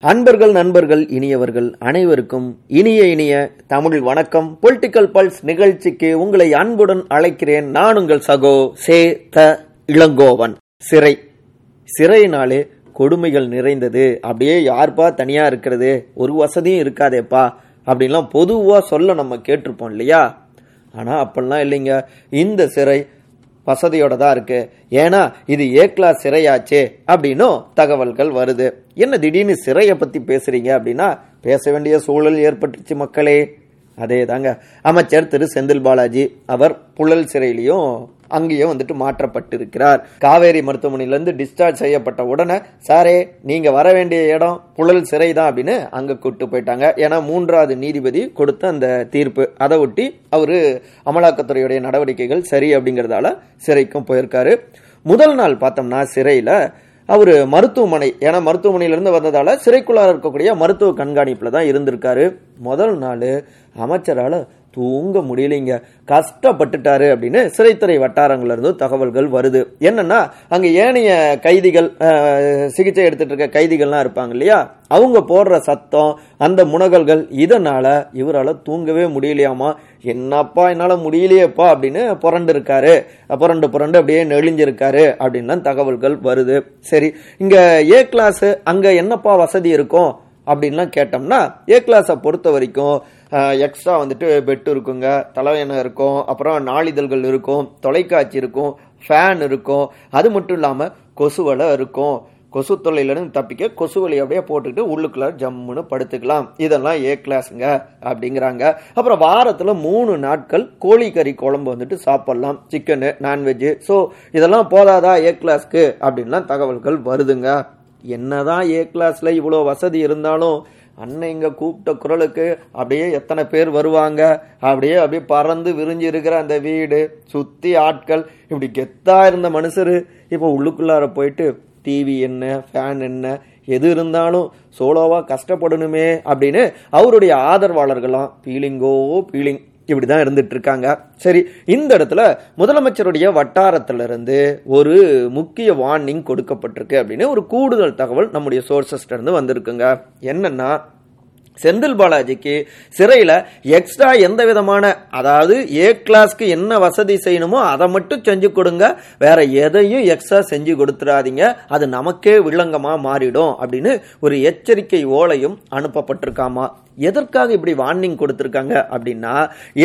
அன்பர்கள் நண்பர்கள் இனியவர்கள் அனைவருக்கும் இனிய இனிய தமிழ் வணக்கம். பொலிட்டிக்கல் பல்ஸ் நிகழ்ச்சிக்கு உங்களை அன்புடன் அழைக்கிறேன். நான் உங்கள் சகோ சே த இளங்கோவன். சிறை. சிறையினாலே கொடுமைகள் நிறைந்தது. அப்படியே யார்ப்பா தனியா இருக்கிறது? ஒரு வசதியும் இருக்காதேப்பா. அப்படின்லாம் பொதுவா சொல்ல நம்ம கேட்டிருப்போம் இல்லையா? ஆனா அப்படிலாம் இல்லைங்க. இந்த சிறை வசதியோட தான் இருக்கு. ஏன்னா இது ஏ கிளாஸ் சிறையாச்சே அப்படின்னும் தகவல்கள் வருது. என்ன திடீர்னு சிறையை பத்தி பேசுறீங்க அப்படின்னா பேச வேண்டிய சூழல் ஏற்பட்டுச்சு மக்களே. அதே தாங்க அமைச்சர் திரு செந்தில் பாலாஜி அவர் புழல் சிறையிலையும் அங்கேயும் வந்துட்டு மாற்றப்பட்டிருக்கிறார். காவேரி மருத்துவமனையிலேருந்து டிஸ்சார்ஜ் செய்யப்பட்ட உடனே சாரே நீங்கள் வர வேண்டிய இடம் புழல் சிறை தான் அப்படின்னு அங்கே கூட்டு போயிட்டாங்க. ஏன்னா மூன்றாவது நீதிபதி கொடுத்த அந்த தீர்ப்பு. அதை ஒட்டி அவர் அமலாக்கத்துறையுடைய நடவடிக்கைகள் சரி அப்படிங்கிறதால சிறைக்கும் போயிருக்காரு. முதல் நாள் பார்த்தோம்னா சிறையில் அவர் மருத்துவமனை ஏன்னா மருத்துவமனையிலிருந்து வந்ததால் சிறைக்குள்ளார இருக்கக்கூடிய மருத்துவ கண்காணிப்பில் தான் இருந்திருக்காரு. முதல் நாள் அமைச்சரால் தூங்க முடியலைங்க கஷ்டப்பட்டுட்டாரு அப்படின்னு சிறைத்துறை வட்டாரங்கள்ல இருந்து தகவல்கள் வருது. என்னன்னா அங்க ஏனைய கைதிகள் சிகிச்சை எடுத்துட்டு இருக்க கைதிகள்லாம் இருப்பாங்க இல்லையா? அவங்க போடுற சத்தம் அந்த முனகல்கள் இதனால இவரால் தூங்கவே முடியலையாமா? என்னப்பா என்னால் முடியலையேப்பா அப்படின்னு புரண்டு இருக்காரு புரண்டு புரண்டு அப்படியே நெளிஞ்சிருக்காரு அப்படின்லாம் தகவல்கள் வருது. சரி இங்க ஏ கிளாஸ் அங்க என்னப்பா வசதி இருக்கும்? அப்படின்லாம் கேட்டோம்னா ஏ கிளாஸை பொறுத்த வரைக்கும் எக்ஸ்ட்ரா வந்துட்டு பெட் இருக்குங்க தலையணை இருக்கும் அப்புறம் நாளிதழ்கள் இருக்கும் தொலைக்காட்சி இருக்கும் ஃபேன் இருக்கும். அது மட்டும் இல்லாமல் கொசுவலை இருக்கும். கொசு தொல்லையிலேருந்து தப்பிக்க கொசு வலி அப்படியே போட்டுக்கிட்டு உள்ளுக்குள்ள ஜம்முன்னு படுத்துக்கலாம். இதெல்லாம் ஏ கிளாஸுங்க அப்படிங்கிறாங்க. அப்புறம் வாரத்தில் மூணு நாட்கள் கோழிக்கறி குழம்பு வந்துட்டு சாப்பிட்லாம். சிக்கனு நான்வெஜ்ஜு ஸோ இதெல்லாம் போதாதா ஏ கிளாஸ்க்கு அப்படின்லாம் தகவல்கள் வருதுங்க. என்னதான் ஏ கிளாஸ்ல இவ்வளோ வசதி இருந்தாலும் அண்ணன் இங்க கூப்பிட்ட குரலுக்கு அப்படியே எத்தனை பேர் வருவாங்க? அப்படியே அப்படியே பறந்து விரிஞ்சு இருக்கிற அந்த வீடு சுத்தி ஆட்கள் இப்படி கெத்தா இருந்த மனுஷரு. இப்போ உள்ளுக்குள்ளார போயிட்டு டிவி என்ன ஃபேன் என்ன எது இருந்தாலும் சோலோவா கஷ்டப்படணுமே அப்படின்னு அவருடைய ஆதரவாளர்கள்லாம் பீலிங்கோ பீலிங் இப்படிதான் இருந்துட்டு இருக்காங்க சரி இந்த இடத்துல முதலமைச்சருடைய வட்டாரத்திலிருந்து ஒரு முக்கிய வார்னிங் கொடுக்கப்பட்டிருக்கு அப்படின்னு ஒரு கூடுதல் தகவல் நம்முடைய சோர்சஸ்ல இருந்து வந்திருக்குங்க. என்னன்னா செந்தில் பாலாஜிக்கு சிறையில் எக்ஸ்ட்ரா எந்த விதமான அதாவது ஏ கிளாஸ்க்கு என்ன வசதி செய்யணுமோ அதை மட்டும் செஞ்சு கொடுங்க. வேற எதையும் எக்ஸ்ட்ரா செஞ்சு கொடுத்துடாதீங்க. அது நமக்கே வில்லங்கமாக மாறிடும் அப்படின்னு ஒரு எச்சரிக்கை ஓலையும் அனுப்பப்பட்டிருக்காமா. எதற்காக இப்படி வார்னிங் கொடுத்திருக்காங்க அப்படின்னா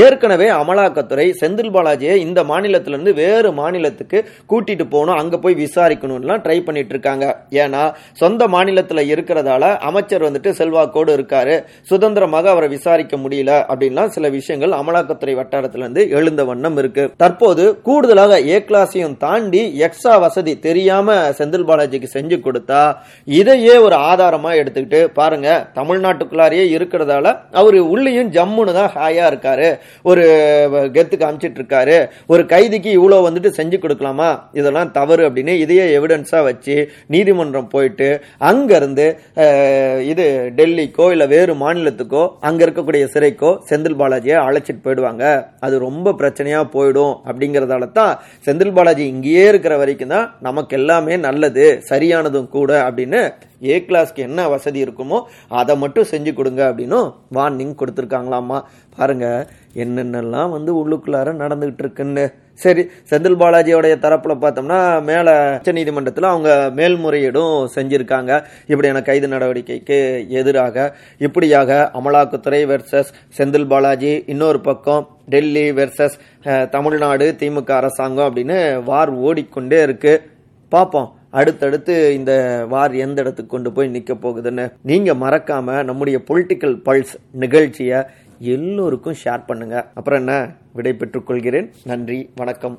ஏற்கனவே அமலாக்கத்துறை செந்தில் பாலாஜியை இந்த மாநிலத்திலிருந்து வேறு மாநிலத்துக்கு கூட்டிட்டு போகணும் அங்க போய் விசாரிக்கணும்லாம் ட்ரை பண்ணிட்டு இருக்காங்க ஏன்னா சொந்த மாநிலத்தில் இருக்கிறதால அமைச்சர் வந்துட்டு செல்வாக்கோடு இருக்காரு. சுதந்திரமாக அவரை விசாரிக்க முடியல அப்படின்லாம் சில விஷயங்கள் அமலாக்கத்துறை வட்டாரத்திலிருந்து எழுந்த வண்ணம் இருக்கு. தற்போது கூடுதலாக ஏ கிளாஸையும் தாண்டி எக்ஸ்ட்ரா வசதி தெரியாம செந்தில் பாலாஜிக்கு செஞ்சு கொடுத்தா இதையே ஒரு ஆதாரமா எடுத்துக்கிட்டு பாருங்க தமிழ்நாட்டுக்குள்ளாரையே இருக்கிறதால அவர் உள்ளேயும் ஜம்முன்னு தான் ஹாயா இருக்காரு. ஒரு கெத்து காமிச்சிட்டு இருக்காரு ஒரு கைதிக்கு இவ்வளோ வந்துட்டு செஞ்சு கொடுக்கலாமா? இதெல்லாம் தவறு அப்படின்னு இதையே எவிடன்ஸாக வச்சு நீதிமன்றம் போயிட்டு அங்கேருந்து இது டெல்லிக்கோ இல்லை வேறு மாநிலத்துக்கோ அங்கே இருக்கக்கூடிய சிறைக்கோ செந்தில் பாலாஜியை அழைச்சிட்டு போயிடுவாங்க. அது ரொம்ப பிரச்சனையாக போயிடும் அப்படிங்கிறதால தான் செந்தில் பாலாஜி இங்கேயே இருக்கிற வரைக்கும் தான் நமக்கு எல்லாமே நல்லது சரியானதும் கூட அப்படின்னு ஏ கிளாஸ்க்கு என்ன வசதி இருக்குமோ அதை மட்டும் செஞ்சு கொடுங்க அப்படின்னும் வார்னிங் கொடுத்துருக்காங்களாமா பாருங்க என்னென்னலாம் வந்து உள்ளுக்குள்ளார நடந்துகிட்டு இருக்குன்னு சரி செந்தில் பாலாஜியோடைய தரப்புல பார்த்தோம்னா மேல உச்ச நீதிமன்றத்தில் அவங்க மேல்முறையீடும் செஞ்சிருக்காங்க. இப்படியான கைது நடவடிக்கைக்கு எதிராக இப்படியாக அமலாக்கத்துறை வெர்சஸ் செந்தில் பாலாஜி இன்னொரு பக்கம் டெல்லி வெர்சஸ் தமிழ்நாடு திமுக அரசாங்கம் அப்படின்னு வார் ஓடிக்கொண்டே இருக்கு. பார்ப்போம். அடுத்தடுத்து இந்த வார் எந்த இடத்துக்கு கொண்டு போய் நிக்க போகுதுன்னு நீங்க மறக்காம நம்முடைய பொலிட்டிக்கல் பல்ஸ் நிகழ்ச்சியை எல்லோருக்கும் ஷேர் பண்ணுங்க. அப்புறம் என்ன? விடை பெற்றுக்கொள்கிறேன் நன்றி வணக்கம்.